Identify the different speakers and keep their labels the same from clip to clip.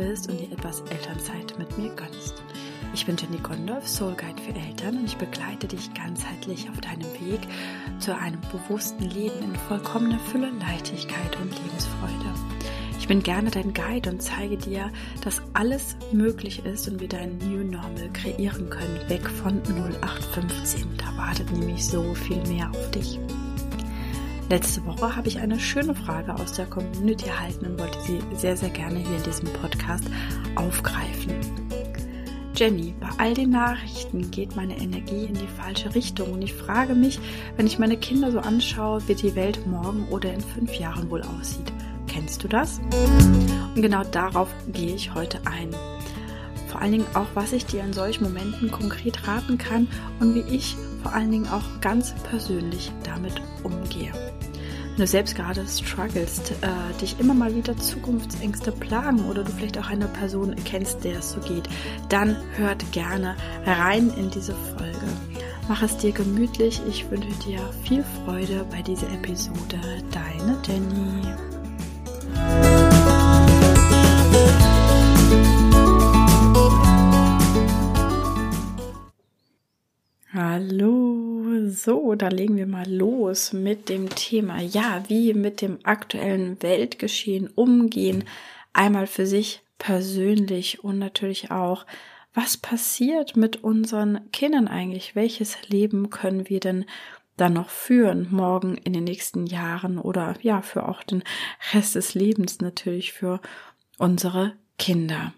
Speaker 1: bist und dir etwas Elternzeit mit mir gönnst. Ich bin Jenny Gondorf, Soul Guide für Eltern und ich begleite dich ganzheitlich auf deinem Weg zu einem bewussten Leben in vollkommener Fülle, Leichtigkeit und Lebensfreude. Ich bin gerne dein Guide und zeige dir, dass alles möglich ist und wir dein New Normal kreieren können, weg von 0815. Da wartet nämlich so viel mehr auf dich. Letzte Woche habe ich eine schöne Frage aus der Community erhalten und wollte sie sehr, sehr gerne hier in diesem Podcast aufgreifen. Jenny, bei all den Nachrichten geht meine Energie in die falsche Richtung und ich frage mich, wenn ich meine Kinder so anschaue, wie die Welt morgen oder in fünf Jahren wohl aussieht. Kennst du das? Und genau darauf gehe ich heute ein. Vor allen Dingen auch, was ich dir in solchen Momenten konkret raten kann und wie ich vor allen Dingen auch ganz persönlich damit umgehe. Du selbst gerade strugglest, äh, dich immer mal wieder Zukunftsängste plagen oder du vielleicht auch eine Person kennst, der es so geht, dann hört gerne rein in diese Folge. Mach es dir gemütlich. Ich wünsche dir viel Freude bei dieser Episode. Deine Jenny. So, da legen wir mal los mit dem Thema, ja, wie mit dem aktuellen Weltgeschehen umgehen, einmal für sich persönlich und natürlich auch, was passiert mit unseren Kindern eigentlich? Welches Leben können wir denn dann noch führen, morgen in den nächsten Jahren oder ja, für auch den Rest des Lebens natürlich für unsere Kinder.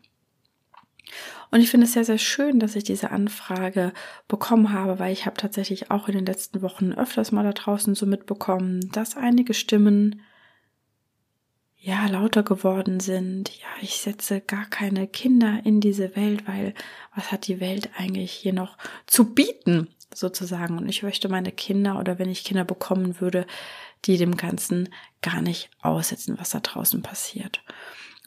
Speaker 1: Und ich finde es sehr, sehr schön, dass ich diese Anfrage bekommen habe, weil ich habe tatsächlich auch in den letzten Wochen öfters mal da draußen so mitbekommen, dass einige Stimmen ja lauter geworden sind. Ja, ich setze gar keine Kinder in diese Welt, weil was hat die Welt eigentlich hier noch zu bieten, sozusagen? Und ich möchte meine Kinder oder wenn ich Kinder bekommen würde, die dem Ganzen gar nicht aussetzen, was da draußen passiert.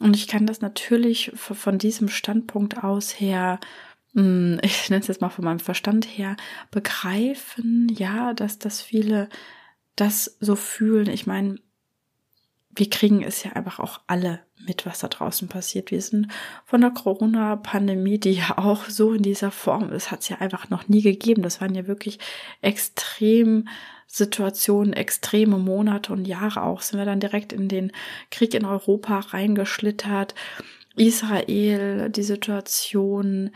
Speaker 1: Und ich kann das natürlich von diesem Standpunkt aus her, hm, ich nenne es jetzt mal von meinem Verstand her, begreifen, ja, dass das viele das so fühlen. Ich meine, wir kriegen es ja einfach auch alle mit, was da draußen passiert. Wir sind von der Corona-Pandemie, die ja auch so in dieser Form ist, hat es ja einfach noch nie gegeben. Das waren ja wirklich extrem Situationen, extreme Monate und Jahre auch, sind wir dann direkt in den Krieg in Europa reingeschlittert. Israel, die Situation,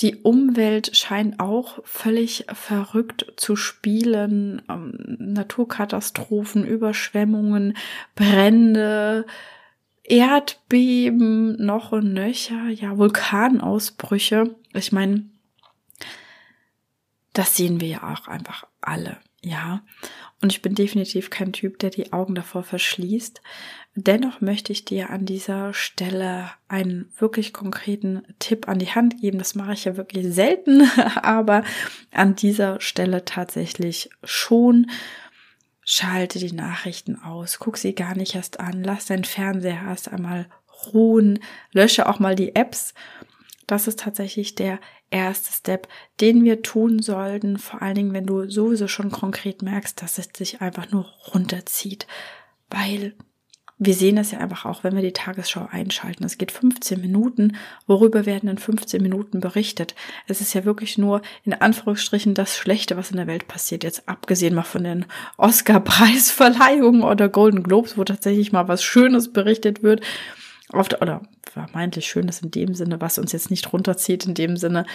Speaker 1: die Umwelt scheint auch völlig verrückt zu spielen. Ähm, Naturkatastrophen, Überschwemmungen, Brände, Erdbeben, noch und nöcher, ja, Vulkanausbrüche. Ich meine, das sehen wir ja auch einfach alle, ja. Und ich bin definitiv kein Typ, der die Augen davor verschließt. Dennoch möchte ich dir an dieser Stelle einen wirklich konkreten Tipp an die Hand geben. Das mache ich ja wirklich selten, aber an dieser Stelle tatsächlich schon. Schalte die Nachrichten aus, guck sie gar nicht erst an, lass dein Fernseher erst einmal ruhen, lösche auch mal die Apps. Das ist tatsächlich der erste Step, den wir tun sollten, vor allen Dingen, wenn du sowieso schon konkret merkst, dass es sich einfach nur runterzieht, weil wir sehen das ja einfach auch, wenn wir die Tagesschau einschalten. Es geht 15 Minuten. Worüber werden in 15 Minuten berichtet? Es ist ja wirklich nur in Anführungsstrichen das Schlechte, was in der Welt passiert. Jetzt abgesehen mal von den Oscar-Preisverleihungen oder Golden Globes, wo tatsächlich mal was Schönes berichtet wird oft oder vermeintlich Schönes in dem Sinne, was uns jetzt nicht runterzieht in dem Sinne.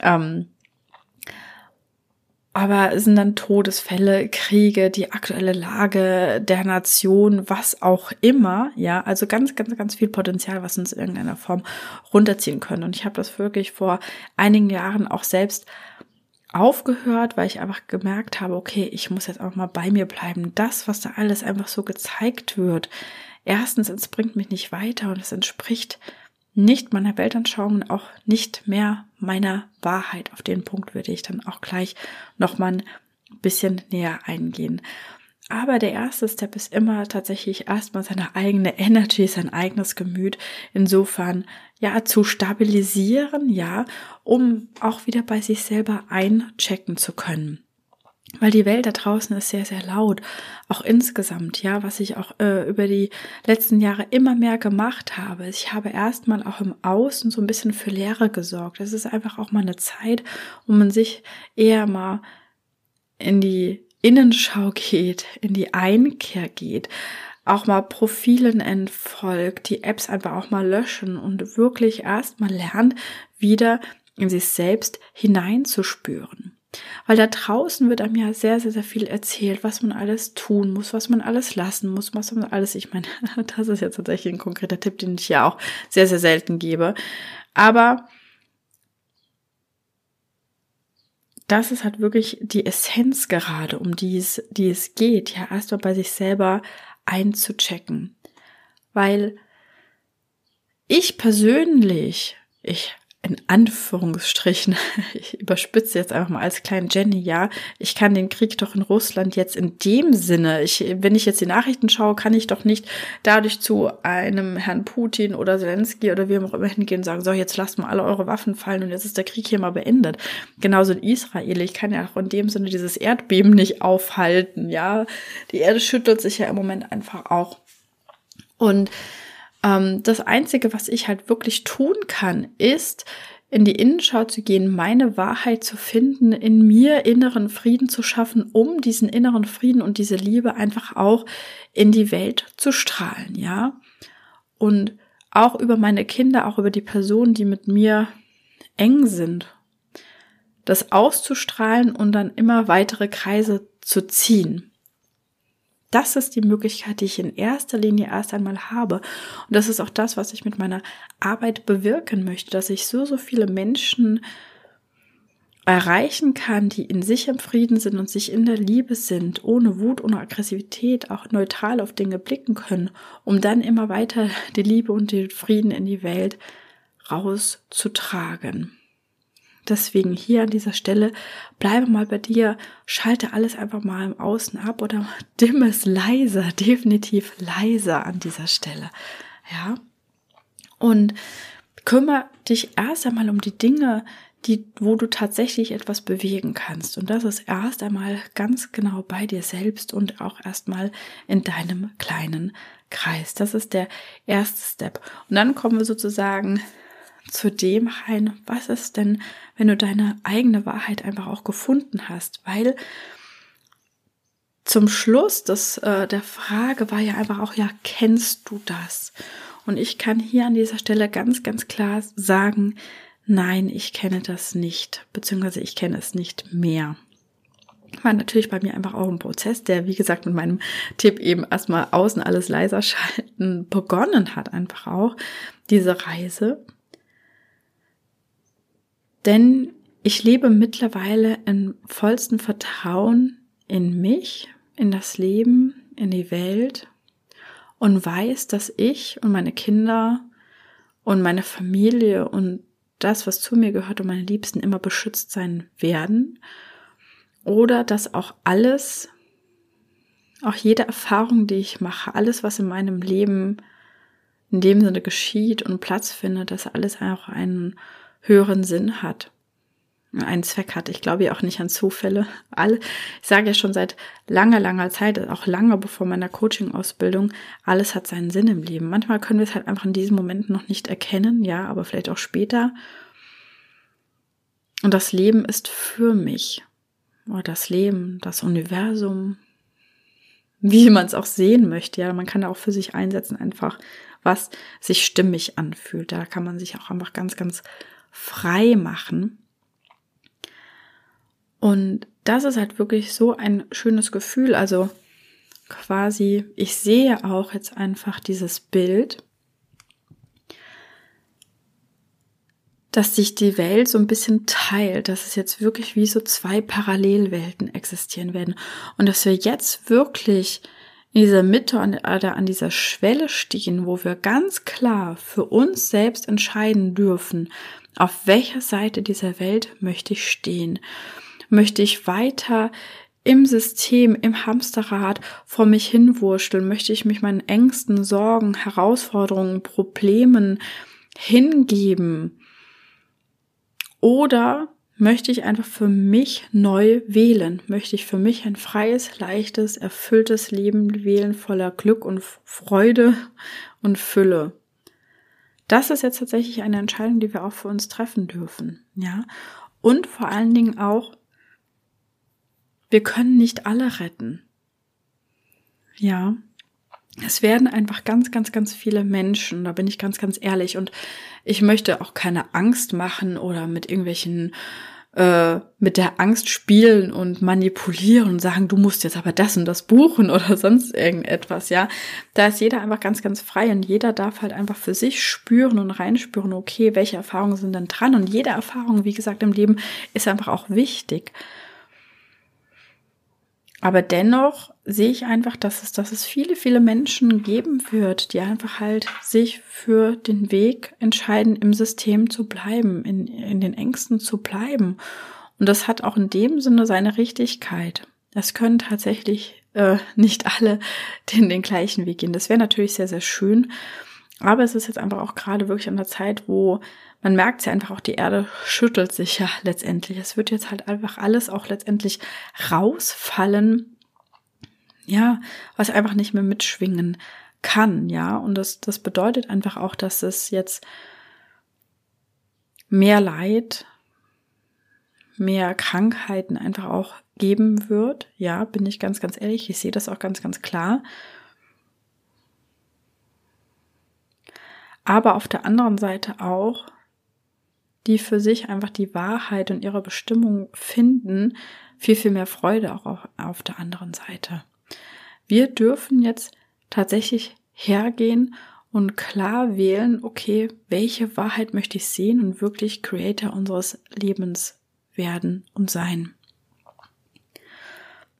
Speaker 1: Ähm, aber es sind dann Todesfälle, Kriege, die aktuelle Lage der Nation, was auch immer, ja, also ganz, ganz, ganz viel Potenzial, was uns in irgendeiner Form runterziehen können. Und ich habe das wirklich vor einigen Jahren auch selbst aufgehört, weil ich einfach gemerkt habe, okay, ich muss jetzt auch mal bei mir bleiben. Das, was da alles einfach so gezeigt wird, erstens, es bringt mich nicht weiter und es entspricht nicht meiner Weltanschauung und auch nicht mehr meiner Wahrheit. Auf den Punkt würde ich dann auch gleich nochmal ein bisschen näher eingehen. Aber der erste Step ist immer tatsächlich erstmal seine eigene Energy, sein eigenes Gemüt insofern ja zu stabilisieren, ja, um auch wieder bei sich selber einchecken zu können. Weil die Welt da draußen ist sehr, sehr laut. Auch insgesamt, ja, was ich auch äh, über die letzten Jahre immer mehr gemacht habe. Ich habe erstmal auch im Außen so ein bisschen für Leere gesorgt. Es ist einfach auch mal eine Zeit, wo man sich eher mal in die Innenschau geht, in die Einkehr geht, auch mal Profilen entfolgt, die Apps einfach auch mal löschen und wirklich erstmal lernt, wieder in sich selbst hineinzuspüren. Weil da draußen wird einem ja sehr, sehr, sehr viel erzählt, was man alles tun muss, was man alles lassen muss, was man alles, ich meine, das ist jetzt tatsächlich ein konkreter Tipp, den ich ja auch sehr, sehr selten gebe. Aber das ist halt wirklich die Essenz gerade, um die es, die es geht, ja, erstmal bei sich selber einzuchecken. Weil ich persönlich, ich in Anführungsstrichen, ich überspitze jetzt einfach mal als kleinen Jenny, ja, ich kann den Krieg doch in Russland jetzt in dem Sinne, ich, wenn ich jetzt die Nachrichten schaue, kann ich doch nicht dadurch zu einem Herrn Putin oder Zelensky oder wie auch immer hingehen und sagen, so, jetzt lasst mal alle eure Waffen fallen und jetzt ist der Krieg hier mal beendet. Genauso in Israel, ich kann ja auch in dem Sinne dieses Erdbeben nicht aufhalten, ja. Die Erde schüttelt sich ja im Moment einfach auch. Und ähm, das Einzige, was ich halt wirklich tun kann, ist, in die Innenschau zu gehen, meine Wahrheit zu finden, in mir inneren Frieden zu schaffen, um diesen inneren Frieden und diese Liebe einfach auch in die Welt zu strahlen, ja. Und auch über meine Kinder, auch über die Personen, die mit mir eng sind, das auszustrahlen und dann immer weitere Kreise zu ziehen. Das ist die Möglichkeit, die ich in erster Linie erst einmal habe. Und das ist auch das, was ich mit meiner Arbeit bewirken möchte, dass ich so, so viele Menschen erreichen kann, die in sich im Frieden sind und sich in der Liebe sind, ohne Wut, ohne Aggressivität, auch neutral auf Dinge blicken können, um dann immer weiter die Liebe und den Frieden in die Welt rauszutragen. Deswegen hier an dieser Stelle, bleibe mal bei dir, schalte alles einfach mal im Außen ab oder dimme es leiser, definitiv leiser an dieser Stelle. Ja. Und kümmere dich erst einmal um die Dinge, die, wo du tatsächlich etwas bewegen kannst. Und das ist erst einmal ganz genau bei dir selbst und auch erstmal in deinem kleinen Kreis. Das ist der erste Step. Und dann kommen wir sozusagen zu dem rein, was ist denn, wenn du deine eigene Wahrheit einfach auch gefunden hast, weil zum Schluss des, äh, der Frage war ja einfach auch, ja, kennst du das? Und ich kann hier an dieser Stelle ganz, ganz klar sagen, nein, ich kenne das nicht, beziehungsweise ich kenne es nicht mehr. War natürlich bei mir einfach auch ein Prozess, der, wie gesagt, mit meinem Tipp eben erstmal außen alles leiser schalten begonnen hat, einfach auch diese Reise. Denn ich lebe mittlerweile im vollsten Vertrauen in mich, in das Leben, in die Welt und weiß, dass ich und meine Kinder und meine Familie und das, was zu mir gehört und meine Liebsten immer beschützt sein werden. Oder dass auch alles, auch jede Erfahrung, die ich mache, alles, was in meinem Leben in dem Sinne geschieht und Platz findet, dass alles auch einen höheren Sinn hat, einen Zweck hat. Ich glaube ja auch nicht an Zufälle. Alle, ich sage ja schon seit langer, langer Zeit, auch lange bevor meiner Coaching-Ausbildung, alles hat seinen Sinn im Leben. Manchmal können wir es halt einfach in diesem Moment noch nicht erkennen, ja, aber vielleicht auch später. Und das Leben ist für mich. Oder das Leben, das Universum, wie man es auch sehen möchte. Ja, man kann da auch für sich einsetzen, einfach was sich stimmig anfühlt. Da kann man sich auch einfach ganz, ganz frei machen. Und das ist halt wirklich so ein schönes Gefühl. Also quasi, ich sehe auch jetzt einfach dieses Bild, dass sich die Welt so ein bisschen teilt, dass es jetzt wirklich wie so zwei Parallelwelten existieren werden und dass wir jetzt wirklich in dieser Mitte oder an dieser Schwelle stehen, wo wir ganz klar für uns selbst entscheiden dürfen, auf welcher Seite dieser Welt möchte ich stehen? Möchte ich weiter im System, im Hamsterrad vor mich hinwurschteln? Möchte ich mich meinen Ängsten, Sorgen, Herausforderungen, Problemen hingeben? Oder möchte ich einfach für mich neu wählen? Möchte ich für mich ein freies, leichtes, erfülltes Leben wählen, voller Glück und Freude und Fülle? Das ist jetzt tatsächlich eine Entscheidung, die wir auch für uns treffen dürfen, ja. Und vor allen Dingen auch, wir können nicht alle retten. Ja, es werden einfach ganz, ganz, ganz viele Menschen, da bin ich ganz, ganz ehrlich. Und ich möchte auch keine Angst machen oder mit irgendwelchen, äh, mit der Angst spielen und manipulieren und sagen, du musst jetzt aber das und das buchen oder sonst irgendetwas, ja. Da ist jeder einfach ganz, ganz frei und jeder darf halt einfach für sich spüren und reinspüren, okay, welche Erfahrungen sind denn dran? Und jede Erfahrung, wie gesagt, im Leben ist einfach auch wichtig. Aber dennoch sehe ich einfach, dass es, dass es viele, viele Menschen geben wird, die einfach halt sich für den Weg entscheiden, im System zu bleiben, in, in den Ängsten zu bleiben. Und das hat auch in dem Sinne seine Richtigkeit. Es können tatsächlich äh, nicht alle den, den gleichen Weg gehen. Das wäre natürlich sehr, sehr schön. Aber es ist jetzt einfach auch gerade wirklich an der Zeit, wo man merkt ja einfach auch, die Erde schüttelt sich ja letztendlich. Es wird jetzt halt einfach alles auch letztendlich rausfallen, ja, was einfach nicht mehr mitschwingen kann, ja. Und das, das bedeutet einfach auch, dass es jetzt mehr Leid, mehr Krankheiten einfach auch geben wird. Ja, bin ich ganz, ganz ehrlich. Ich sehe das auch ganz, ganz klar. Aber auf der anderen Seite auch die für sich einfach die Wahrheit und ihre Bestimmung finden, viel, viel mehr Freude auch auf, auf der anderen Seite. Wir dürfen jetzt tatsächlich hergehen und klar wählen, okay, welche Wahrheit möchte ich sehen und wirklich Creator unseres Lebens werden und sein.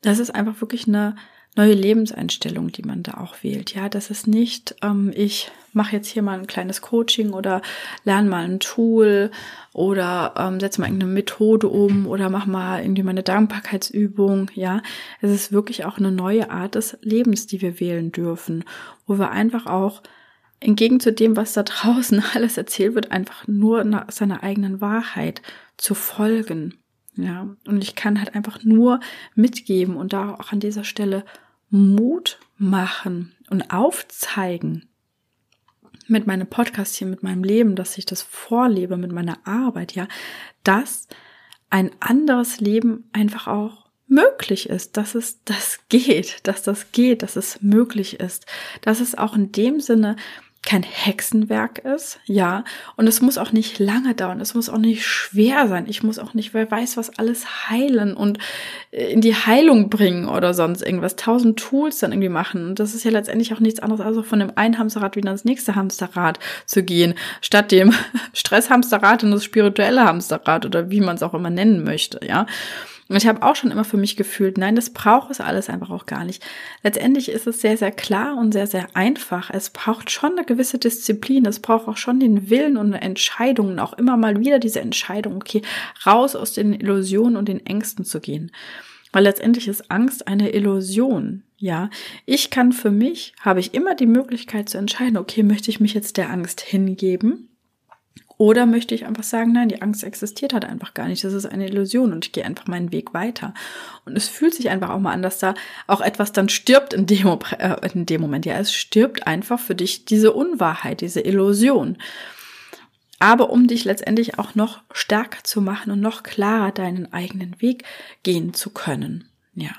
Speaker 1: Das ist einfach wirklich eine neue Lebenseinstellung, die man da auch wählt. Ja, das ist nicht, ähm, ich mache jetzt hier mal ein kleines Coaching oder lerne mal ein Tool oder ähm, setze mal irgendeine Methode um oder mach mal irgendwie meine Dankbarkeitsübung. Ja, es ist wirklich auch eine neue Art des Lebens, die wir wählen dürfen, wo wir einfach auch entgegen zu dem, was da draußen alles erzählt wird, einfach nur nach seiner eigenen Wahrheit zu folgen. Ja, und ich kann halt einfach nur mitgeben und da auch an dieser Stelle Mut machen und aufzeigen mit meinem Podcast hier, mit meinem Leben, dass ich das vorlebe, mit meiner Arbeit, ja, dass ein anderes Leben einfach auch möglich ist, dass es das geht, dass das geht, dass es möglich ist, dass es auch in dem Sinne kein Hexenwerk ist, ja, und es muss auch nicht lange dauern, es muss auch nicht schwer sein, ich muss auch nicht, wer weiß, was alles heilen und äh, in die Heilung bringen oder sonst irgendwas, tausend Tools dann irgendwie machen. Und das ist ja letztendlich auch nichts anderes, als von dem einen Hamsterrad wieder ins nächste Hamsterrad zu gehen, statt dem Stresshamsterrad in das spirituelle Hamsterrad oder wie man es auch immer nennen möchte, ja. Und ich habe auch schon immer für mich gefühlt, nein, das braucht es alles einfach auch gar nicht. Letztendlich ist es sehr, sehr klar und sehr, sehr einfach. Es braucht schon eine gewisse Disziplin. Es braucht auch schon den Willen und Entscheidungen, auch immer mal wieder diese Entscheidung, okay, raus aus den Illusionen und den Ängsten zu gehen. Weil letztendlich ist Angst eine Illusion. Ja, ich kann für mich, habe ich immer die Möglichkeit zu entscheiden, okay, möchte ich mich jetzt der Angst hingeben oder möchte ich einfach sagen, nein, die Angst existiert halt einfach gar nicht. Das ist eine Illusion und ich gehe einfach meinen Weg weiter. Und es fühlt sich einfach auch mal an, dass da auch etwas dann stirbt in dem, äh, in dem Moment. Ja, es stirbt einfach für dich diese Unwahrheit, diese Illusion. Aber um dich letztendlich auch noch stärker zu machen und noch klarer deinen eigenen Weg gehen zu können. Ja.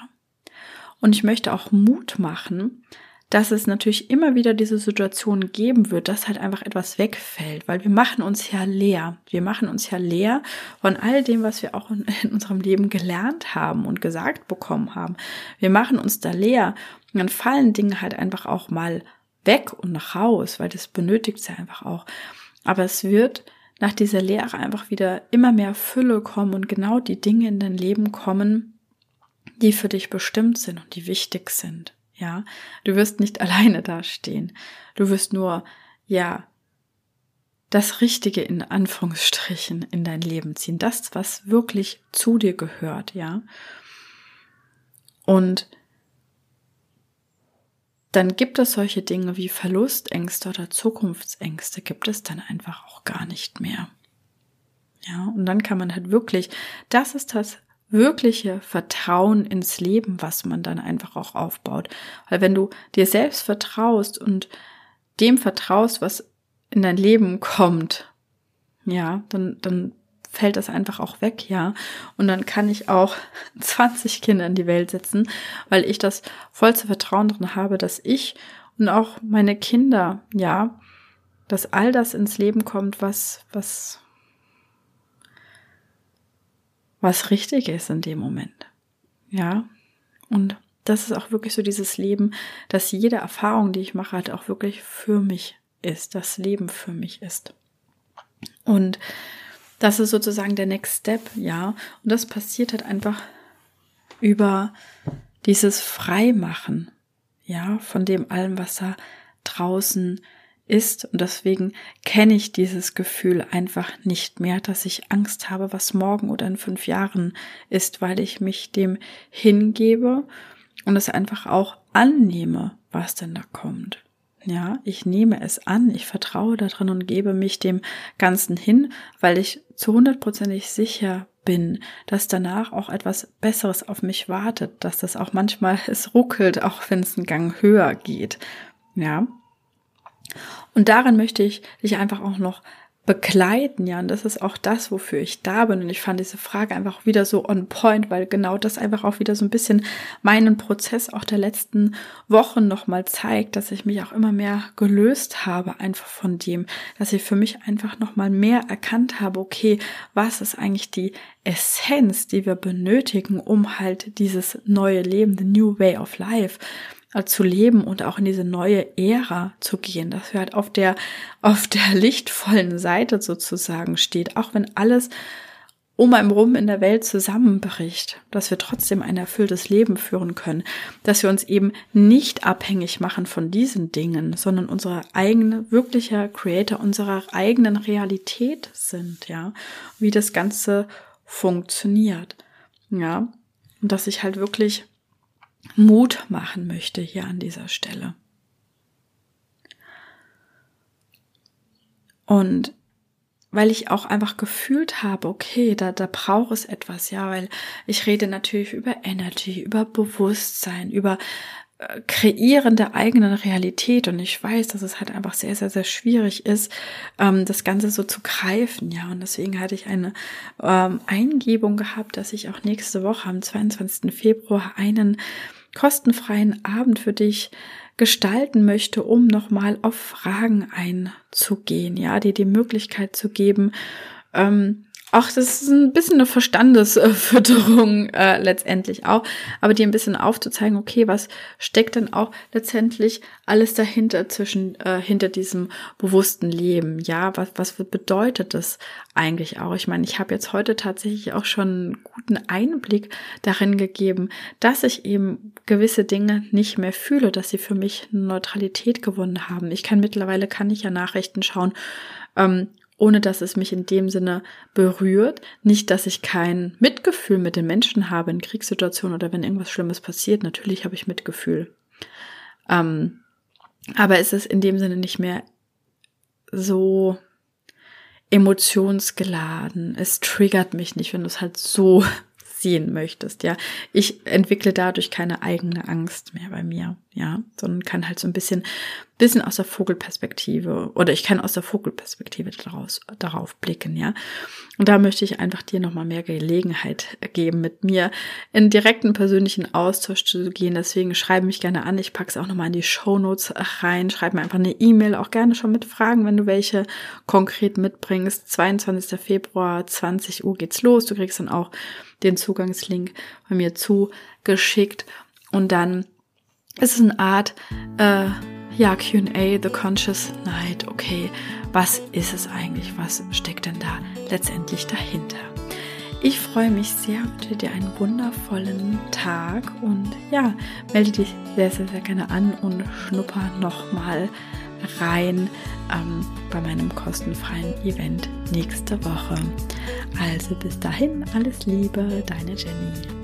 Speaker 1: Und ich möchte auch Mut machen, dass es natürlich immer wieder diese Situation geben wird, dass halt einfach etwas wegfällt, weil wir machen uns ja leer. Wir machen uns ja leer von all dem, was wir auch in, in unserem Leben gelernt haben und gesagt bekommen haben. Wir machen uns da leer und dann fallen Dinge halt einfach auch mal weg und nach raus, weil das benötigt sie einfach auch. Aber es wird nach dieser Lehre einfach wieder immer mehr Fülle kommen und genau die Dinge in dein Leben kommen, die für dich bestimmt sind und die wichtig sind. Ja, du wirst nicht alleine dastehen. Du wirst nur, ja, das Richtige in Anführungsstrichen in dein Leben ziehen. Das, was wirklich zu dir gehört, ja. Und dann gibt es solche Dinge wie Verlustängste oder Zukunftsängste, gibt es dann einfach auch gar nicht mehr. Ja, und dann kann man halt wirklich, das ist das wirkliche Vertrauen ins Leben, was man dann einfach auch aufbaut. Weil wenn du dir selbst vertraust und dem vertraust, was in dein Leben kommt, ja, dann, dann fällt das einfach auch weg, ja. Und dann kann ich auch 20 Kinder in die Welt setzen, weil ich das vollste Vertrauen drin habe, dass ich und auch meine Kinder, ja, dass all das ins Leben kommt, was, was, was richtig ist in dem Moment. Ja. Und das ist auch wirklich so dieses Leben, dass jede Erfahrung, die ich mache, halt auch wirklich für mich ist, das Leben für mich ist. Und das ist sozusagen der Next Step, ja. Und das passiert halt einfach über dieses Freimachen, ja, von dem allem, was da draußen ist. Und deswegen kenne ich dieses Gefühl einfach nicht mehr, dass ich Angst habe, was morgen oder in fünf Jahren ist, weil ich mich dem hingebe und es einfach auch annehme, was denn da kommt. Ja, ich nehme es an, ich vertraue darin und gebe mich dem Ganzen hin, weil ich zu hundertprozentig sicher bin, dass danach auch etwas Besseres auf mich wartet, dass das auch manchmal es ruckelt, auch wenn es einen Gang höher geht. Ja. Und darin möchte ich dich einfach auch noch begleiten, ja, und das ist auch das, wofür ich da bin. Und ich fand diese Frage einfach wieder so on point, weil genau das einfach auch wieder so ein bisschen meinen Prozess auch der letzten Wochen nochmal zeigt, dass ich mich auch immer mehr gelöst habe, einfach von dem, dass ich für mich einfach nochmal mehr erkannt habe, okay, was ist eigentlich die Essenz, die wir benötigen, um halt dieses neue Leben, the new way of life, zu leben und auch in diese neue Ära zu gehen, dass wir halt auf der, auf der lichtvollen Seite sozusagen steht, auch wenn alles um einem rum in der Welt zusammenbricht, dass wir trotzdem ein erfülltes Leben führen können, dass wir uns eben nicht abhängig machen von diesen Dingen, sondern unsere eigene, wirklicher Creator unserer eigenen Realität sind, ja, wie das Ganze funktioniert, ja, und dass ich halt wirklich Mut machen möchte hier an dieser Stelle. Und weil ich auch einfach gefühlt habe, okay, da, da braucht es etwas, ja, weil ich rede natürlich über Energy, über Bewusstsein, über Kreieren der eigenen Realität und ich weiß, dass es halt einfach sehr, sehr, sehr schwierig ist, ähm, das Ganze so zu greifen, ja, und deswegen hatte ich eine ähm, Eingebung gehabt, dass ich auch nächste Woche am 22. Februar einen kostenfreien Abend für dich gestalten möchte, um nochmal auf Fragen einzugehen, ja, dir die Möglichkeit zu geben, ähm, Ach, das ist ein bisschen eine Verstandesfütterung äh, letztendlich auch, aber dir ein bisschen aufzuzeigen, okay, was steckt denn auch letztendlich alles dahinter zwischen äh, hinter diesem bewussten Leben? Ja, was was bedeutet das eigentlich auch? Ich meine, ich habe jetzt heute tatsächlich auch schon einen guten Einblick darin gegeben, dass ich eben gewisse Dinge nicht mehr fühle, dass sie für mich Neutralität gewonnen haben. Ich kann mittlerweile kann ich ja Nachrichten schauen. Ähm, ohne dass es mich in dem Sinne berührt. Nicht, dass ich kein Mitgefühl mit den Menschen habe in Kriegssituationen oder wenn irgendwas Schlimmes passiert. Natürlich habe ich Mitgefühl. Ähm, aber es ist in dem Sinne nicht mehr so emotionsgeladen. Es triggert mich nicht, wenn du es halt so sehen möchtest, ja. Ich entwickle dadurch keine eigene Angst mehr bei mir, ja, sondern kann halt so ein bisschen, bisschen aus der Vogelperspektive oder ich kann aus der Vogelperspektive daraus, darauf blicken, ja. Und da möchte ich einfach dir nochmal mehr Gelegenheit geben, mit mir in direkten persönlichen Austausch zu gehen. Deswegen schreibe mich gerne an. Ich packe es auch nochmal in die Show Notes rein. Schreib mir einfach eine E-Mail, auch gerne schon mit Fragen, wenn du welche konkret mitbringst. 22. Februar, 20 Uhr geht's los. Du kriegst dann auch den Zugangslink bei mir zugeschickt und dann ist es eine Art äh, ja Q&A, The Conscious Night. Okay, was ist es eigentlich? Was steckt denn da letztendlich dahinter? Ich freue mich sehr, wünsche dir einen wundervollen Tag und ja, melde dich sehr, sehr, sehr gerne an und schnupper nochmal rein ähm, bei meinem kostenfreien Event nächste Woche. Also bis dahin, alles Liebe, deine Jenny.